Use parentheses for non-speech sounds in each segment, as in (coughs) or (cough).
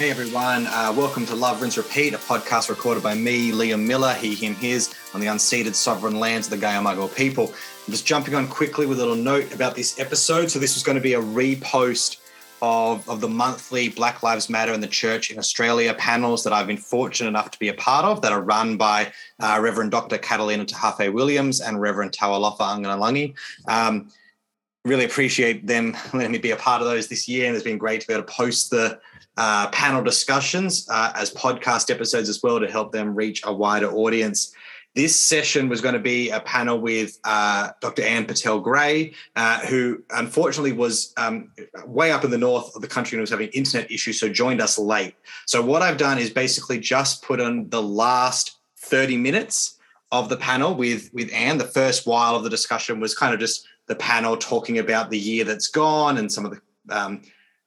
Hey everyone, uh, welcome to Love Rinse Repeat, a podcast recorded by me, Liam Miller, he, him, his, on the unceded sovereign lands of the Gayamago people. I'm just jumping on quickly with a little note about this episode. So this was going to be a repost of, of the monthly Black Lives Matter in the Church in Australia panels that I've been fortunate enough to be a part of that are run by uh, Reverend Dr. Katalina Tahaafe Williams and Reverend Tawalofa Angalangi. Um, really appreciate them letting me be a part of those this year, and it's been great to be able to post the uh, panel discussions uh, as podcast episodes as well to help them reach a wider audience. This session was going to be a panel with uh, Dr. Anne Pattel-Gray, uh, who unfortunately was um, way up in the north of the country and was having internet issues, so joined us late. So, what I've done is basically just put on the last 30 minutes of the panel with, with Anne. The first while of the discussion was kind of just the panel talking about the year that's gone and some of the um,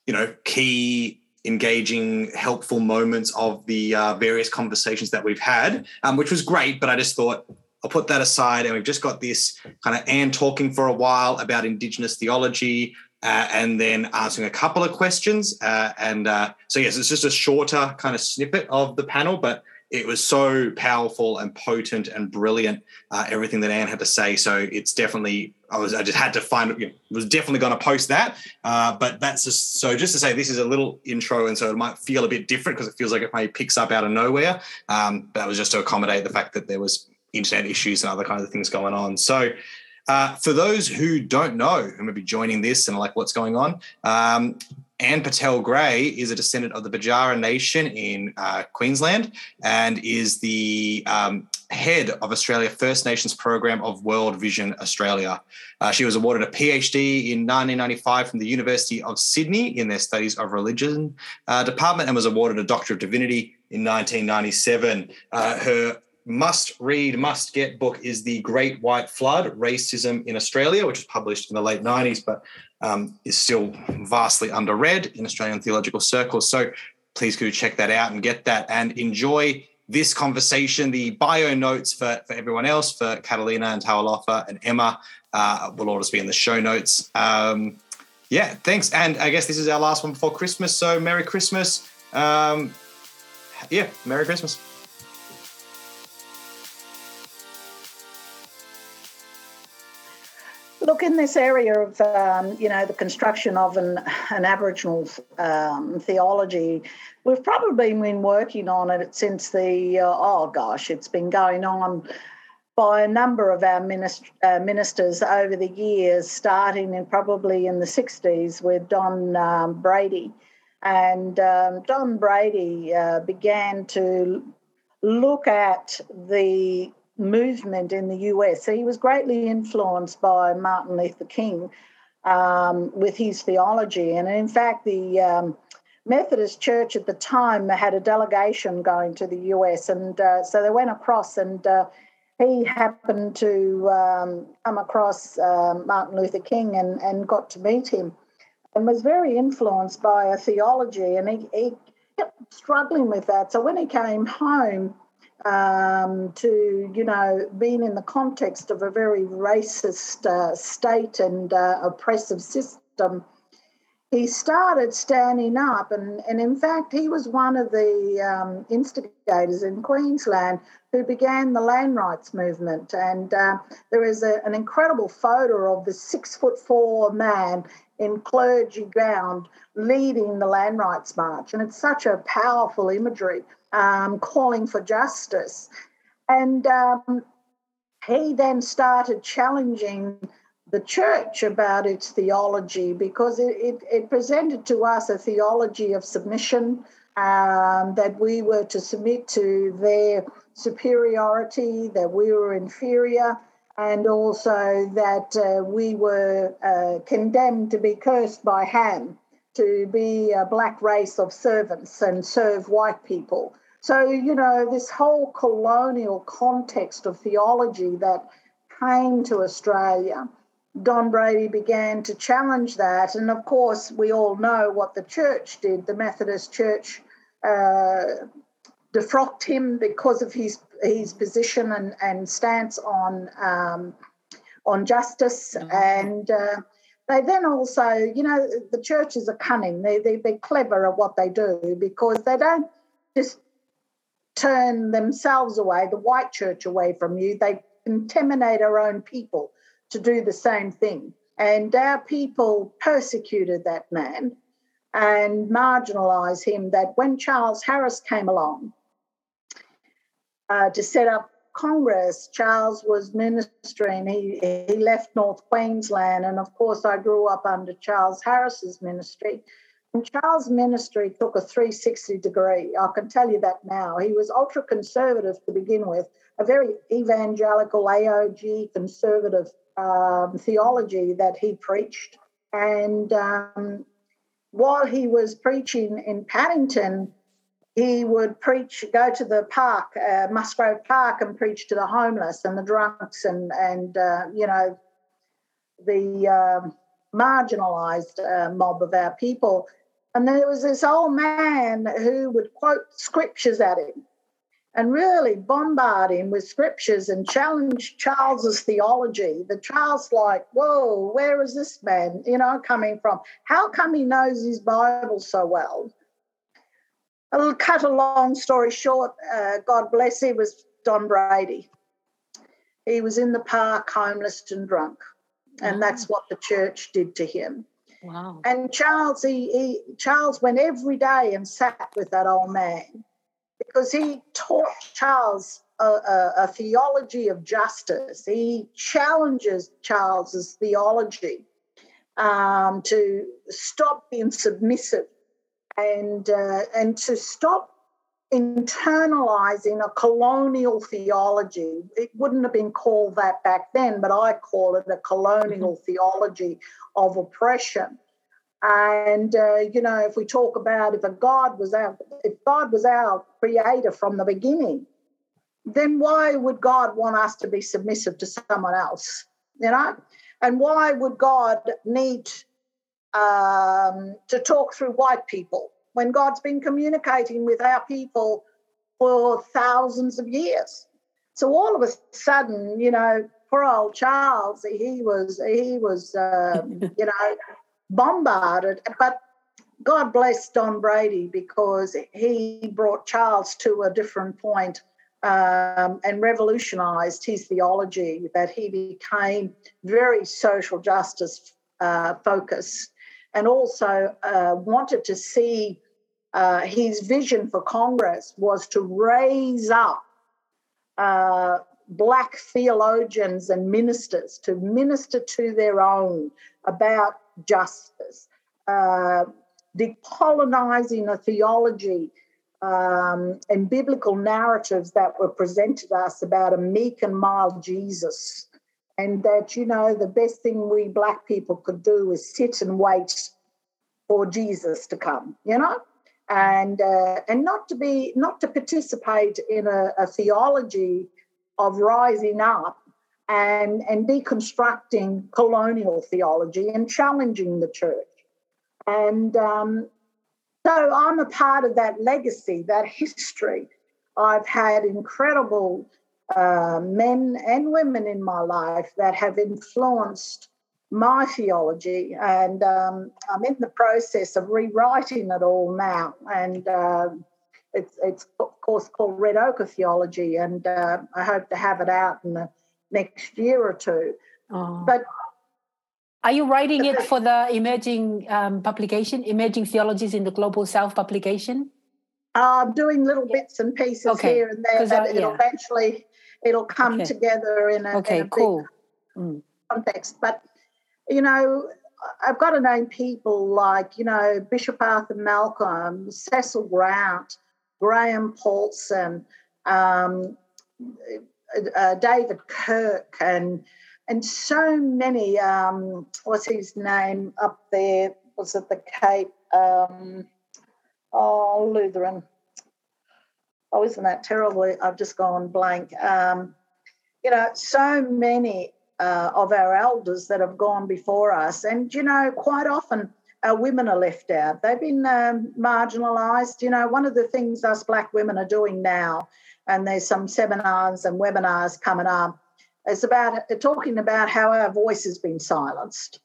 you know key engaging helpful moments of the uh, various conversations that we've had um, which was great but i just thought i'll put that aside and we've just got this kind of anne talking for a while about indigenous theology uh, and then answering a couple of questions uh, and uh, so yes it's just a shorter kind of snippet of the panel but it was so powerful and potent and brilliant uh, everything that Anne had to say. So it's definitely I was I just had to find you know, was definitely going to post that. Uh, but that's just so just to say this is a little intro, and so it might feel a bit different because it feels like it maybe picks up out of nowhere. Um, that was just to accommodate the fact that there was internet issues and other kinds of things going on. So. Uh, for those who don't know, who may be joining this and like what's going on, um, Anne Pattel-Gray is a descendant of the Bidjara Nation in uh, Queensland and is the um, head of Australia First Nations program of World Vision Australia. Uh, she was awarded a PhD in 1995 from the University of Sydney in their Studies of Religion uh, department and was awarded a Doctor of Divinity in 1997. Uh, her must read, must get book is The Great White Flood Racism in Australia, which was published in the late 90s, but um, is still vastly underread in Australian theological circles. So please go check that out and get that and enjoy this conversation. The bio notes for, for everyone else, for Katalina and Tawalofa and Emma, uh, will all just be in the show notes. Um, yeah, thanks. And I guess this is our last one before Christmas. So Merry Christmas. Um, yeah, Merry Christmas. Look, in this area of, um, you know, the construction of an, an Aboriginal um, theology, we've probably been working on it since the, uh, oh gosh, it's been going on by a number of our uh, ministers over the years, starting in probably in the 60s with Don um, Brady. And um, Don Brady uh, began to look at the movement in the US. So he was greatly influenced by Martin Luther King um, with his theology. And in fact, the um, Methodist Church at the time had a delegation going to the US. And uh, so they went across, and uh, he happened to um, come across um, Martin Luther King and, and got to meet him and was very influenced by a theology. And he, he kept struggling with that. So when he came home, um, to, you know, being in the context of a very racist uh, state and uh, oppressive system, he started standing up. And, and in fact, he was one of the um, instigators in Queensland who began the land rights movement. And uh, there is a, an incredible photo of the six foot four man in clergy gown leading the land rights march. And it's such a powerful imagery um, calling for justice. And um, he then started challenging the church about its theology because it, it, it presented to us a theology of submission, um, that we were to submit to their superiority, that we were inferior, and also that uh, we were uh, condemned to be cursed by Ham, to be a black race of servants and serve white people. So, you know, this whole colonial context of theology that came to Australia, Don Brady began to challenge that. And of course, we all know what the church did. The Methodist Church uh, defrocked him because of his, his position and, and stance on, um, on justice. Mm-hmm. And uh, they then also, you know, the churches are cunning. They, they, they're clever at what they do because they don't just turn themselves away, the white church away from you. They intimidate our own people to do the same thing. And our people persecuted that man and marginalised him. That when Charles Harris came along uh, to set up Congress, Charles was ministering. He, he left North Queensland. And of course, I grew up under Charles Harris's ministry. And Charles' ministry took a 360 degree. I can tell you that now. He was ultra conservative to begin with, a very evangelical, AOG conservative um, theology that he preached. And um, while he was preaching in Paddington, he would preach, go to the park, uh, Park, and preach to the homeless and the drunks and and uh, you know the uh, marginalised uh, mob of our people. And there was this old man who would quote scriptures at him and really bombard him with scriptures and challenge Charles's theology. The Charles like, whoa, where is this man, you know, coming from? How come he knows his Bible so well? I'll cut a long story short. Uh, God bless him, was Don Brady. He was in the park, homeless and drunk, and that's what the church did to him. Wow. And Charles, he, he Charles went every day and sat with that old man because he taught Charles a, a, a theology of justice. He challenges Charles's theology um, to stop being submissive and uh, and to stop internalizing a colonial theology. It wouldn't have been called that back then, but I call it a colonial mm-hmm. theology of oppression. And uh, you know, if we talk about if a God was our if God was our creator from the beginning, then why would God want us to be submissive to someone else? You know, and why would God need um, to talk through white people when God's been communicating with our people for thousands of years. So all of a sudden, you know, poor old Charles, he was he was um, (laughs) you know bombarded, but God bless Don Brady because he brought Charles to a different point, um, and revolutionized his theology. That he became very social justice uh, focused and also uh, wanted to see uh, his vision for Congress was to raise up uh, black theologians and ministers to minister to their own about justice, uh, decolonizing a theology um, and biblical narratives that were presented us about a meek and mild Jesus and that you know the best thing we black people could do is sit and wait for jesus to come you know? And uh, and not to be not to participate in a, a, theology of rising up and and deconstructing colonial theology and challenging the church. And um, so i'm a part of that legacy that history. I've had incredible uh, men and women in my life that have influenced my theology, and um, I'm in the process of rewriting it all now. And uh, it's, it's of course called Red Ochre Theology, and uh, I hope to have it out in the next year or two. Oh. But are you writing it for the emerging um, publication, Emerging Theologies in the Global South publication? I'm doing little bits and pieces okay. here and there, it'll yeah. eventually it'll come okay. together in a, okay, in a cool. Mm. context. But you know, I've got to name people like you know Bishop Arthur Malcolm, Cecil Grant, Graham Paulson, um, uh, David Kirk, and and so many. Um, what's his name up there? Was it the Cape? Um, oh, Lutheran. Oh, isn't that terrible? I've just gone blank. Um, you know, so many uh, of our elders that have gone before us. And, you know, quite often our women are left out. They've been um, marginalised. You know, one of the things us black women are doing now, and there's some seminars and webinars coming up, is about talking about how our voice has been silenced.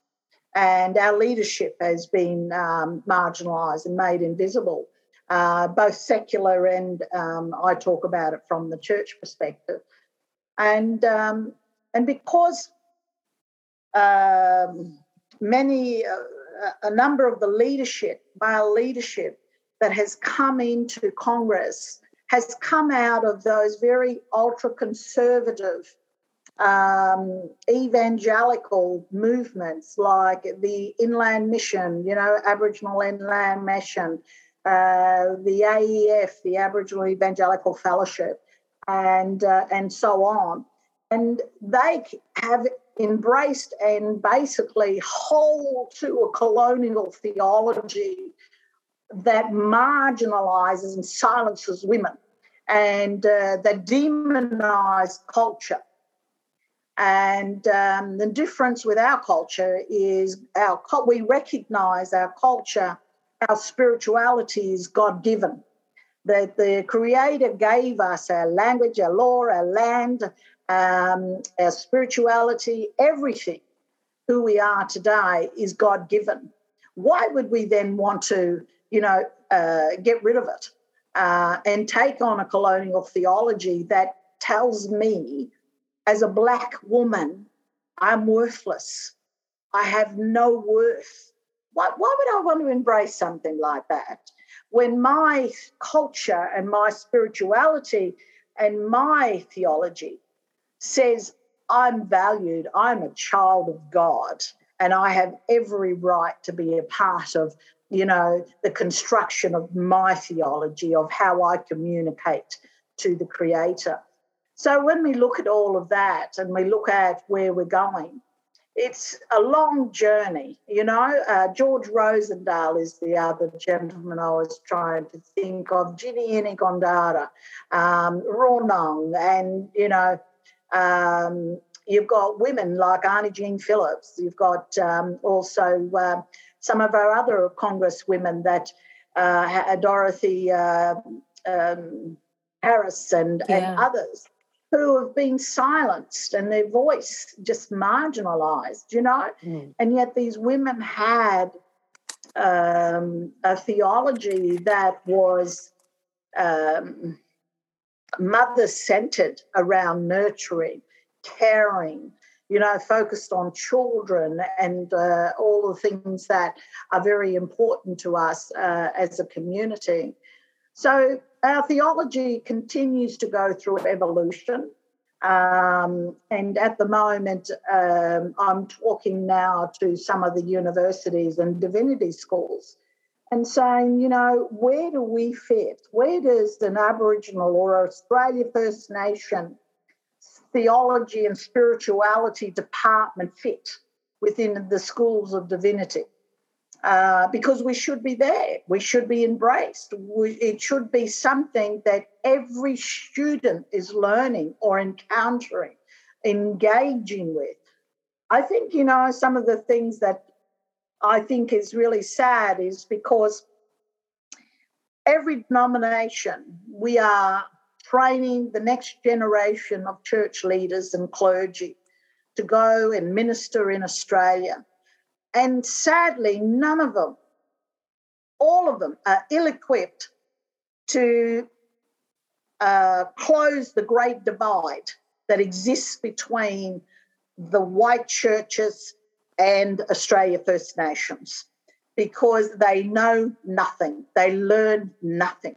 and our leadership has been um, marginalised and made invisible, uh, both secular and um, I talk about it from the church perspective, and um, and because um, many uh, a number of the leadership, male leadership that has come into Congress has come out of those very ultra conservative um, evangelical movements like the Inland Mission, you know, Aboriginal Inland Mission, uh, the AEF, the Aboriginal Evangelical Fellowship, and uh, and so on, and they have embraced and basically hold to a colonial theology that marginalizes and silences women and uh, that demonize culture. And um, the difference with our culture is our we recognize our culture, our spirituality is God given. That the Creator gave us our language, our law, our land, um, our spirituality, everything who we are today is God given. Why would we then want to, you know, uh, get rid of it uh, and take on a colonial theology that tells me, as a black woman, I'm worthless. I have no worth. Why, why would I want to embrace something like that? When my culture and my spirituality and my theology says, I'm valued, I'm a child of God, and I have every right to be a part of, you know, the construction of my theology, of how I communicate to the Creator. So when we look at all of that and we look at where we're going, it's a long journey, you know. Uh, George Rosendale is the other gentleman I was trying to think of, Jini Gondarra, um, Ronang, and, you know, um, you've got women like Arnie Jean Phillips. You've got um, also uh, some of our other Congress women that uh, Dorothy uh, um, Harris and, yeah. and others who have been silenced and their voice just marginalized, you know? Mm. And yet these women had um, a theology that was um, mother centered around nurturing, caring, you know, focused on children and uh, all the things that are very important to us uh, as a community. So our theology continues to go through evolution. Um, and at the moment, um, I'm talking now to some of the universities and divinity schools and saying, you know, where do we fit? Where does an Aboriginal or Australia First Nation theology and spirituality department fit within the schools of divinity? Uh, because we should be there, we should be embraced. We, it should be something that every student is learning or encountering, engaging with. I think, you know, some of the things that I think is really sad is because every denomination we are training the next generation of church leaders and clergy to go and minister in Australia. And sadly, none of them, all of them, are ill equipped to uh, close the great divide that exists between the white churches and Australia First Nations because they know nothing, they learn nothing.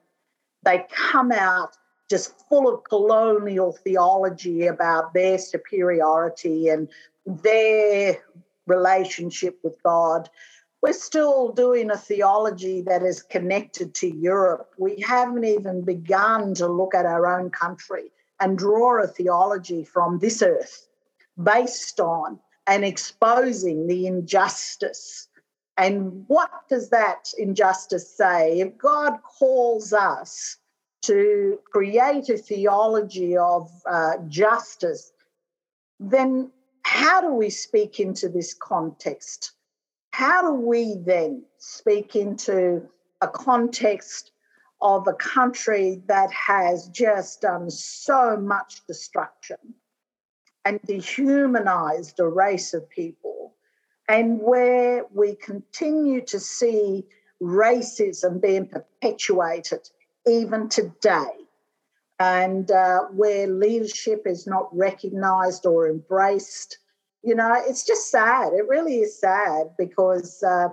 They come out just full of colonial theology about their superiority and their relationship with God. We're still doing a theology that is connected to Europe. We haven't even begun to look at our own country and draw a theology from this earth based on and exposing the injustice. And what does that injustice say? If God calls us to create a theology of uh, justice, then how do we speak into this context? How do we then speak into a context of a country that has just done so much destruction? and dehumanized a race of people and where we continue to see racism being perpetuated even today, and uh, where leadership is not recognized or embraced. You know, it's just sad. It really is sad because uh,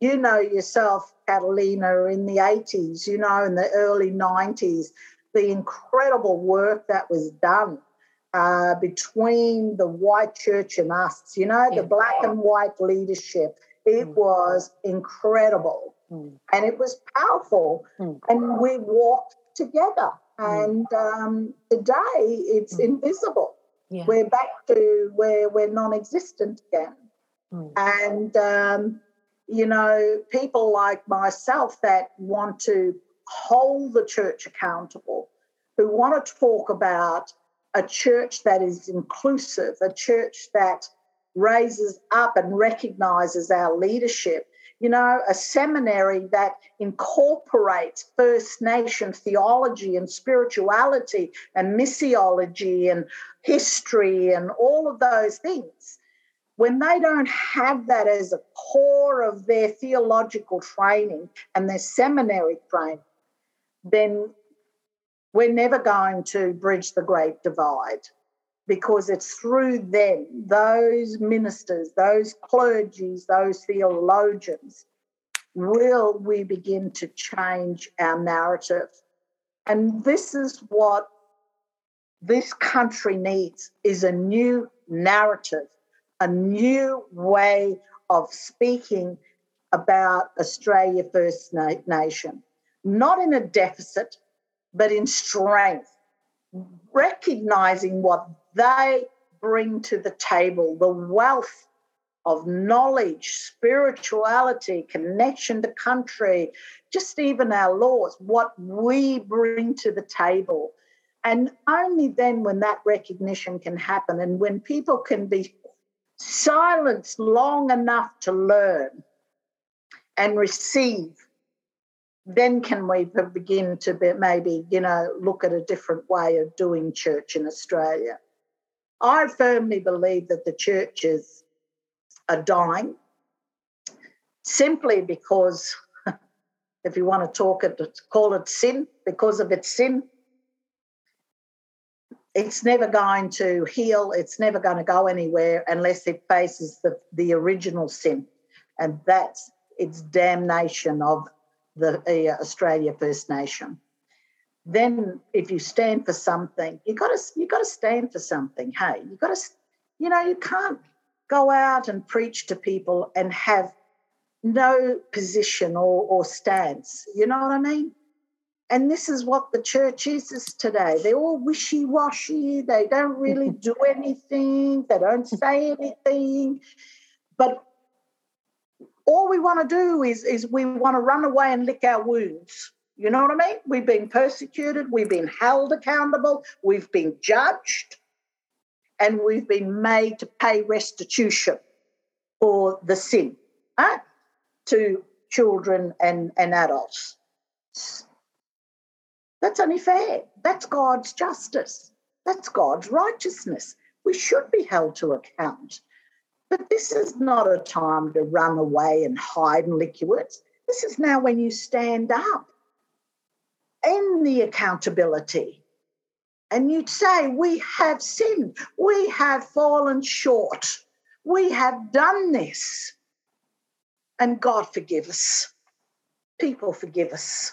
you know yourself, Katalina, in the 80s, you know, in the early 90s, the incredible work that was done uh, between the white church and us, you know, the black and white leadership. It mm. was incredible mm. and it was powerful. Mm. And we walked together. And um, today it's invisible. Yeah. We're back to where we're non existent again. Mm. And, um, you know, people like myself that want to hold the church accountable, who want to talk about a church that is inclusive, a church that raises up and recognizes our leadership. You know, a seminary that incorporates First Nation theology and spirituality and missiology and history and all of those things. When they don't have that as a core of their theological training and their seminary training, then we're never going to bridge the great divide because it's through them, those ministers, those clergies, those theologians, will we begin to change our narrative. And this is what this country needs is a new narrative, a new way of speaking about Australia First Nation, not in a deficit, but in strength, recognizing what they bring to the table, the wealth of knowledge, spirituality, connection to country, just even our laws, what we bring to the table. And only then, when that recognition can happen, and when people can be silenced long enough to learn and receive then can we begin to be, maybe, you know, look at a different way of doing church in Australia? I firmly believe that the churches are dying simply because, (laughs) if you want to talk it, call it sin, because of its sin. It's never going to heal, it's never going to go anywhere unless it faces the, the original sin. And that's its damnation of the uh, Australia First Nation. Then, if you stand for something, you got to you got to stand for something. Hey, you got to, you know, you can't go out and preach to people and have no position or, or stance. You know what I mean? And this is what the church is, is today. They're all wishy washy. They don't really (laughs) do anything. They don't say anything. But all we want to do is, is we want to run away and lick our wounds. You know what I mean? We've been persecuted, we've been held accountable, we've been judged, and we've been made to pay restitution for the sin huh? to children and, and adults. That's only fair. That's God's justice. That's God's righteousness. We should be held to account. But this is not a time to run away and hide and lick your words. This is now when you stand up in the accountability and you'd say, We have sinned, we have fallen short, we have done this. And God forgive us. People forgive us.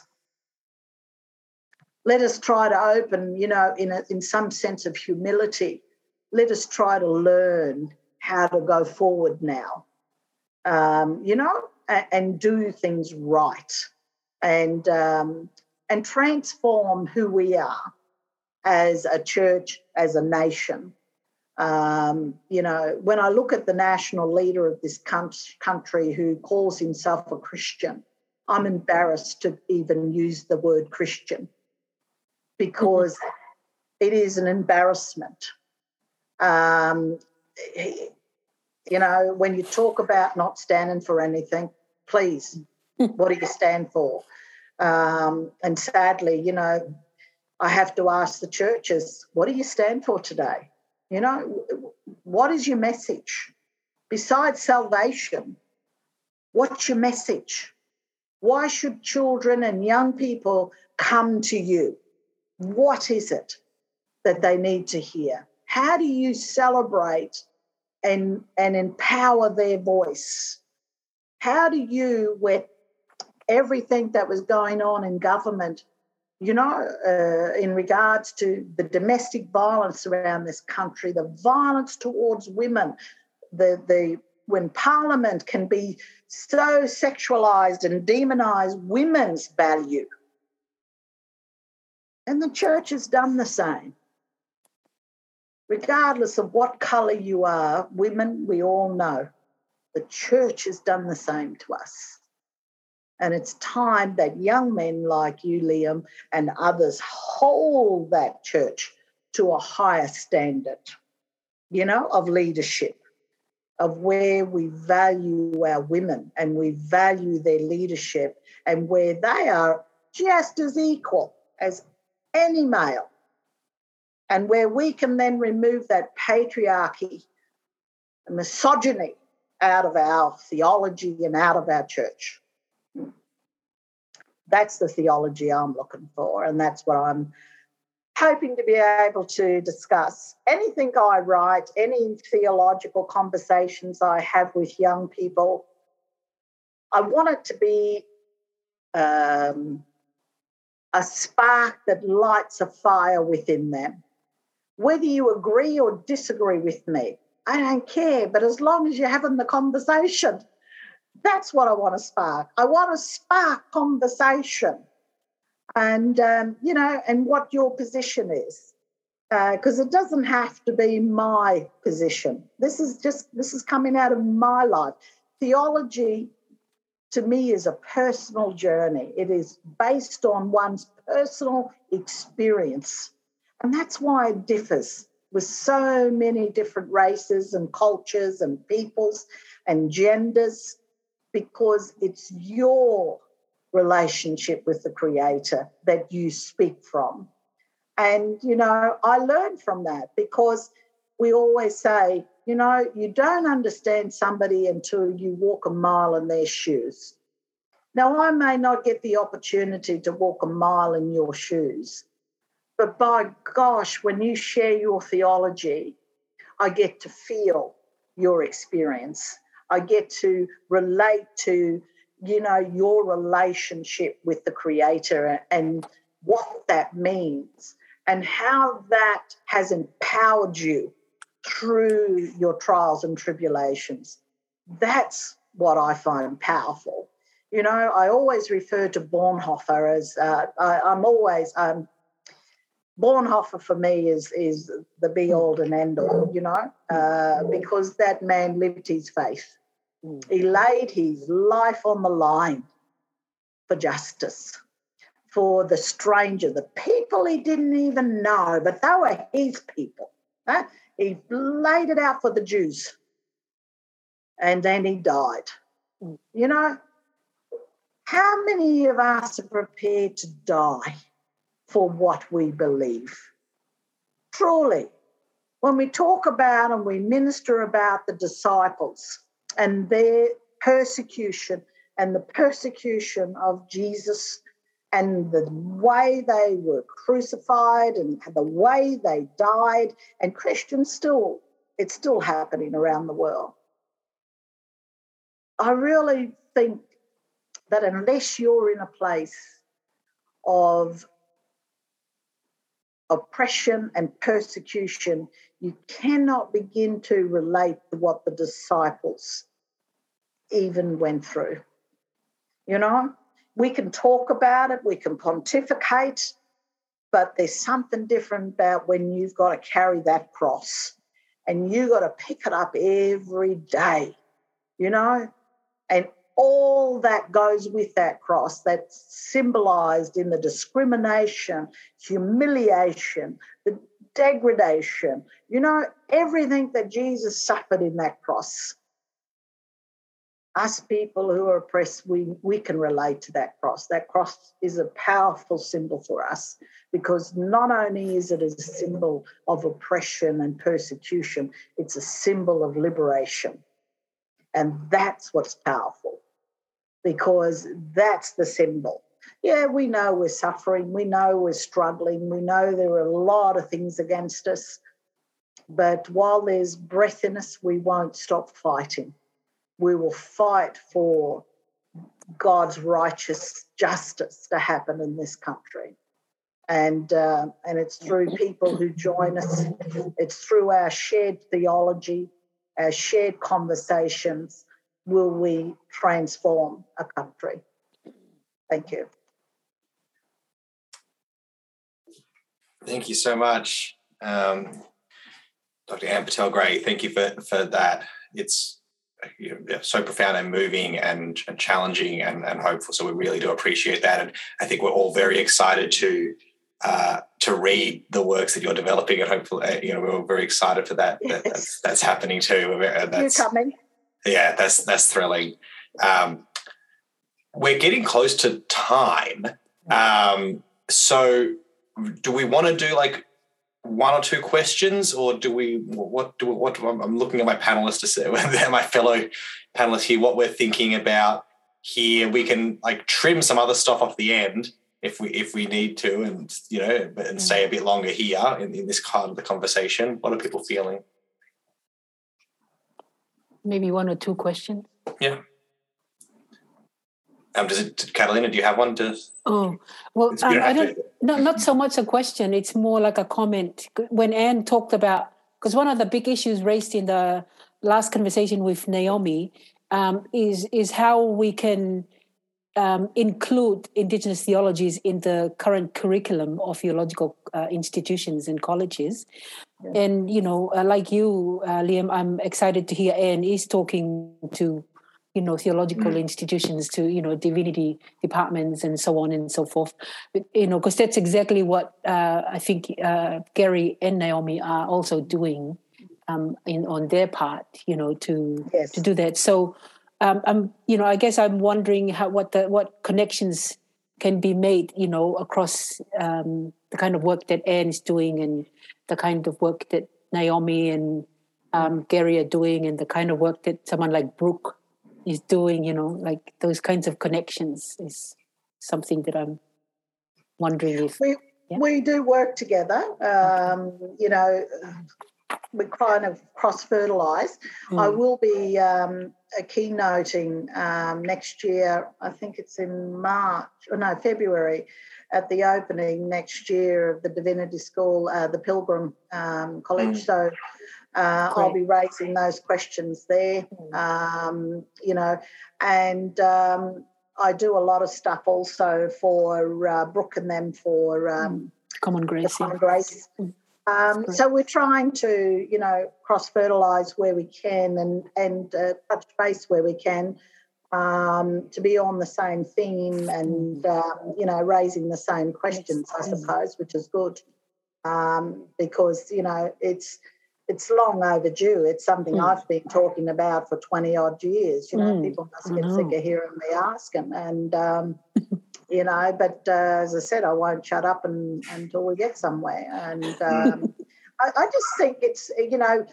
Let us try to open, you know, in, a, in some sense of humility, let us try to learn how to go forward now, um, you know, and, and, do things right and um, and transform who we are as a church, as a nation. Um, you know, when I look at the national leader of this country who calls himself a Christian, I'm embarrassed to even use the word Christian because it is an embarrassment. Um, you know, when you talk about not standing for anything, please, what do you stand for? Um, and sadly, you know, I have to ask the churches, what do you stand for today? You know, what is your message? besides salvation, what's your message? Why should children and young people come to you? What is it that they need to hear? How do you celebrate and, and empower their voice? How do you, with everything that was going on in government, you know, uh, in regards to the domestic violence around this country, the violence towards women, the, the when Parliament can be so sexualized and demonize women's value. And the church has done the same. Regardless of what colour you are, women, we all know, the church has done the same to us. And it's time that young men like you, Liam, and others hold that church to a higher standard, you know, of leadership, of where we value our women and we value their leadership and where they are just as equal as any male. And where we can then remove that patriarchy misogyny out of our theology and out of our church. That's the theology I'm looking for, and that's what I'm hoping to be able to discuss. Anything I write, any theological conversations I have with young people, I want it to be um, a spark that lights a fire within them. Whether you agree or disagree with me, I don't care, but as long as you're having the conversation, that's what I want to spark. I want to spark conversation, and um, you know, and what your position is, because uh, it doesn't have to be my position. This is just this is coming out of my life. Theology, to me, is a personal journey. It is based on one's personal experience, and that's why it differs with so many different races and cultures and peoples and genders because it's your relationship with the creator that you speak from. And, you know, I learned from that because we always say, you know, you don't understand somebody until you walk a mile in their shoes. Now, I may not get the opportunity to walk a mile in your shoes, but by gosh, when you share your theology, I get to feel your experience. I get to relate to, you know, your relationship with the Creator and what that means and how that has empowered you through your trials and tribulations. That's what I find powerful. You know, I always refer to Bonhoeffer as uh, I, am always um, Bonhoeffer for me is is the be all and end all, you know, uh, because that man lived his faith. Mm. He laid his life on the line for justice, for the stranger, the people he didn't even know, but they were his people. Huh? He laid it out for the Jews. And then he died. Mm. You know, how many of us are prepared to die for what we believe? Truly, when we talk about and we minister about the disciples, and their persecution and the persecution of Jesus and the way they were crucified and the way they died and Christians still it's still happening around the world. I really think that unless you're in a place of oppression and persecution, you cannot begin to relate to what the disciples even went through. You know, we can talk about it, we can pontificate, but there's something different about when you've got to carry that cross and you've got to pick it up every day, you know, and all that goes with that cross that's symbolized in the discrimination, humiliation, the degradation, you know, everything that Jesus suffered in that cross. Us people who are oppressed, we, we can relate to that cross. That cross is a powerful symbol for us because not only is it a symbol of oppression and persecution, it's a symbol of liberation. And that's what's powerful because that's the symbol. Yeah, we know we're suffering. We know we're struggling. We know there are a lot of things against us. But while there's breath in us, we won't stop fighting. We will fight for God's righteous justice to happen in this country. And, uh, and it's through people who join us, it's through our shared theology, our shared conversations, will we transform a country. Thank you. Thank you so much, um, Dr. Anne Pattel-Gray. Thank you for, for that. It's you know, so profound and moving and, and challenging and, and, hopeful. So we really do appreciate that. And I think we're all very excited to uh, to read the works that you're developing. And hopefully, uh, you know, we're all very excited for that. that that's, that's, happening too. That's, you're coming. Yeah, that's that's thrilling. Um, we're getting close to time. Um, so do we want to do like one or two questions, or do we? What do what? I'm looking at my panelists to say, (laughs) my fellow panelists here, what we're thinking about here. We can like trim some other stuff off the end if we if we need to, and you know, and stay a bit longer here in, in this part of the conversation. What are people feeling? Maybe one or two questions. Yeah. Um, does it, Katalina? Do you have one to? Oh well, um, I don't. No, not so much a question. It's more like a comment. When Anne talked about, because one of the big issues raised in the last conversation with Naomi um, is is how we can um, include Indigenous theologies in the current curriculum of theological uh, institutions and colleges. Yeah. And you know, uh, like you, uh, Liam, I'm excited to hear Anne is talking to you know theological mm. institutions to you know divinity departments and so on and so forth but, you know because that's exactly what uh, i think uh, gary and naomi are also doing um, in on their part you know to yes. to do that so um, i'm you know i guess i'm wondering how what the what connections can be made you know across um, the kind of work that Anne is doing and the kind of work that naomi and um, Gary are doing and the kind of work that someone like Brooke is doing you know like those kinds of connections is something that i'm wondering if we, yeah. we do work together um, you know we kind of cross fertilize mm. i will be um, a keynoting um, next year i think it's in march or no february at the opening next year of the divinity school uh, the pilgrim um, college mm. so uh, I'll be raising those questions there, mm. um, you know, and um, I do a lot of stuff also for uh, Brooke and them for um, mm. Common Grace. Common Grace. Um, so we're trying to, you know, cross fertilise where we can and and uh, touch base where we can um, to be on the same theme and um, you know raising the same questions, I suppose, which is good um, because you know it's it's long overdue. It's something mm. I've been talking about for 20 odd years. You know, mm. people must get sick of hearing me asking. And, um, you know, but uh, as I said, I won't shut up and, until we get somewhere. And (laughs) um, I, I, just think it's, you know,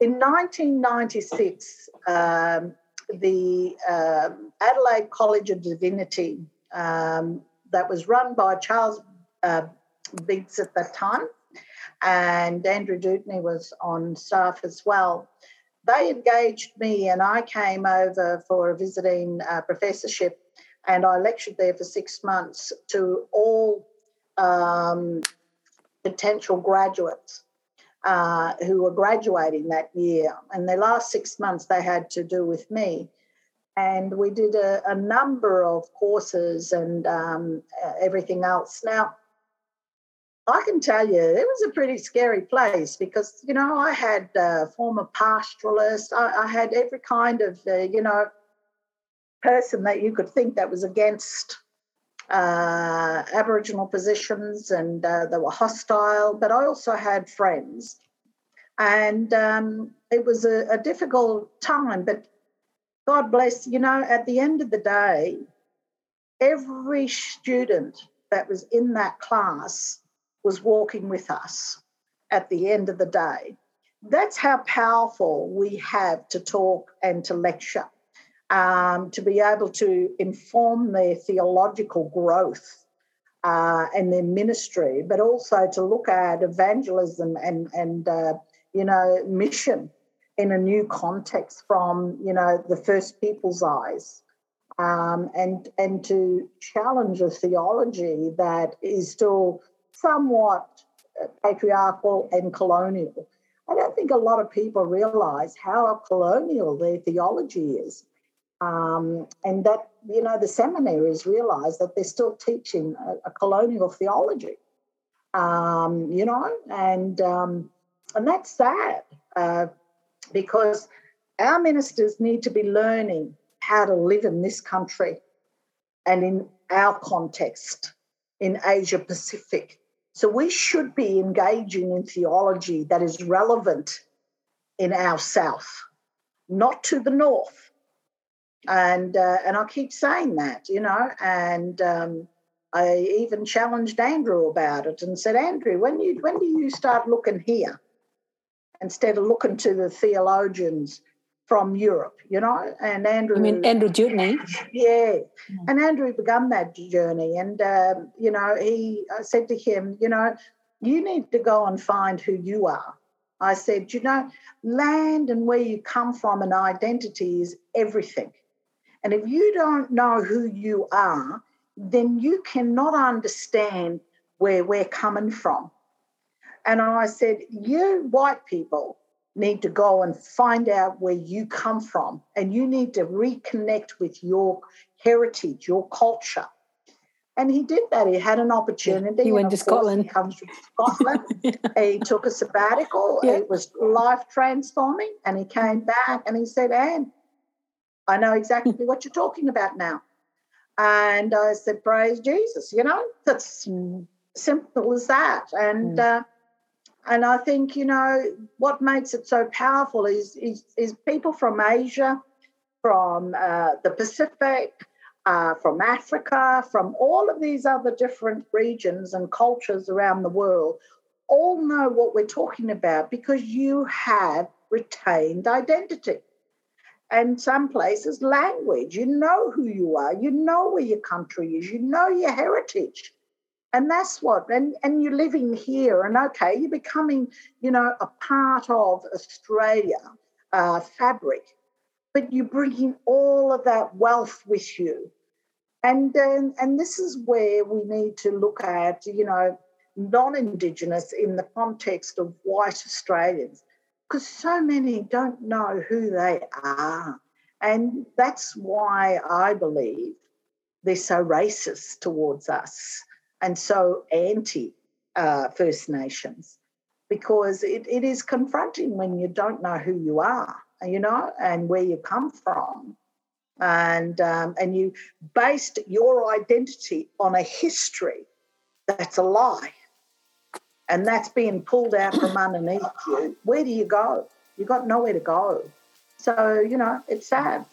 in 1996, um, the um, Adelaide College of Divinity um, that was run by Charles uh, Biggs at that time. And Andrew Dutney was on staff as well. They engaged me, and I came over for a visiting uh, professorship, and I lectured there for six months to all um, potential graduates uh, who were graduating that year. And the last six months they had to do with me. And we did a, a number of courses and um, everything else. Now, I can tell you, it was a pretty scary place because, you know, I had uh, former pastoralists, I, I, had every kind of, uh, you know, person that you could think that was against uh, Aboriginal positions and uh, they were hostile, but I also had friends. And um, it was a, a difficult time, but God bless, you know, at the end of the day, every student that was in that class was walking with us at the end of the day. that's how powerful we have to talk and to lecture, um, to be able to inform their theological growth uh, and their ministry, but also to look at evangelism and and uh, you know mission in a new context from you know the first people's eyes. Um, and and to challenge a theology that is still somewhat patriarchal and colonial. I don't think a lot of people realize how colonial their theology is. Um, and that, you know, the seminaries realize that they're still teaching a, a colonial theology, um, you know, and, um, and that's sad uh, because our ministers need to be learning how to live in this country and in our context in Asia Pacific so we should be engaging in theology that is relevant in our south, not to the north. And uh, and I keep saying that, you know, and um, I even challenged Andrew about it and said, Andrew, when you when do you start looking here instead of looking to the theologians from Europe, you know. And Andrew, I mean Andrew Dutney, yeah. Mm. And Andrew began that journey, and um, you know, he I said to him, you know, you need to go and find who you are. I said, you know, land and where you come from and identity is everything. And if you don't know who you are, then you cannot understand where we're coming from. And I said, you white people need to go and find out where you come from and you need to reconnect with your heritage, your culture. And he did that. He had an opportunity. He went to Scotland. He comes from Scotland. (laughs) yeah. He took a sabbatical. Yeah. It was life transforming. And he came back and he said, Anne, I know exactly what you're talking about now. And I said, Praise Jesus. You know, that's mm. simple as that. And mm. uh, and I think, you know, what makes it so powerful is, is, is people from Asia, from uh, the Pacific, uh, from Africa, from all of these other different regions and cultures around the world, all know what we're talking about because you have retained identity. And some places, language. You know who you are, you know where your country is, you know your heritage. And that's what and and you're living here. And okay you're becoming you know a part of australia uh, fabric. But you're bringing all of that wealth with you. And um, and this is where we need to look at you know non-indigenous in the context of white australians because so many don't know who they are and that's why i believe they're so racist towards us and so anti uh, First Nations because it, it is confronting when you don't know who you are, you know, and where you come from. And, um, and you based your identity on a history that's a lie. And that's being pulled out from (coughs) underneath you. Where do you go? You've got nowhere to go. So, you know, it's sad.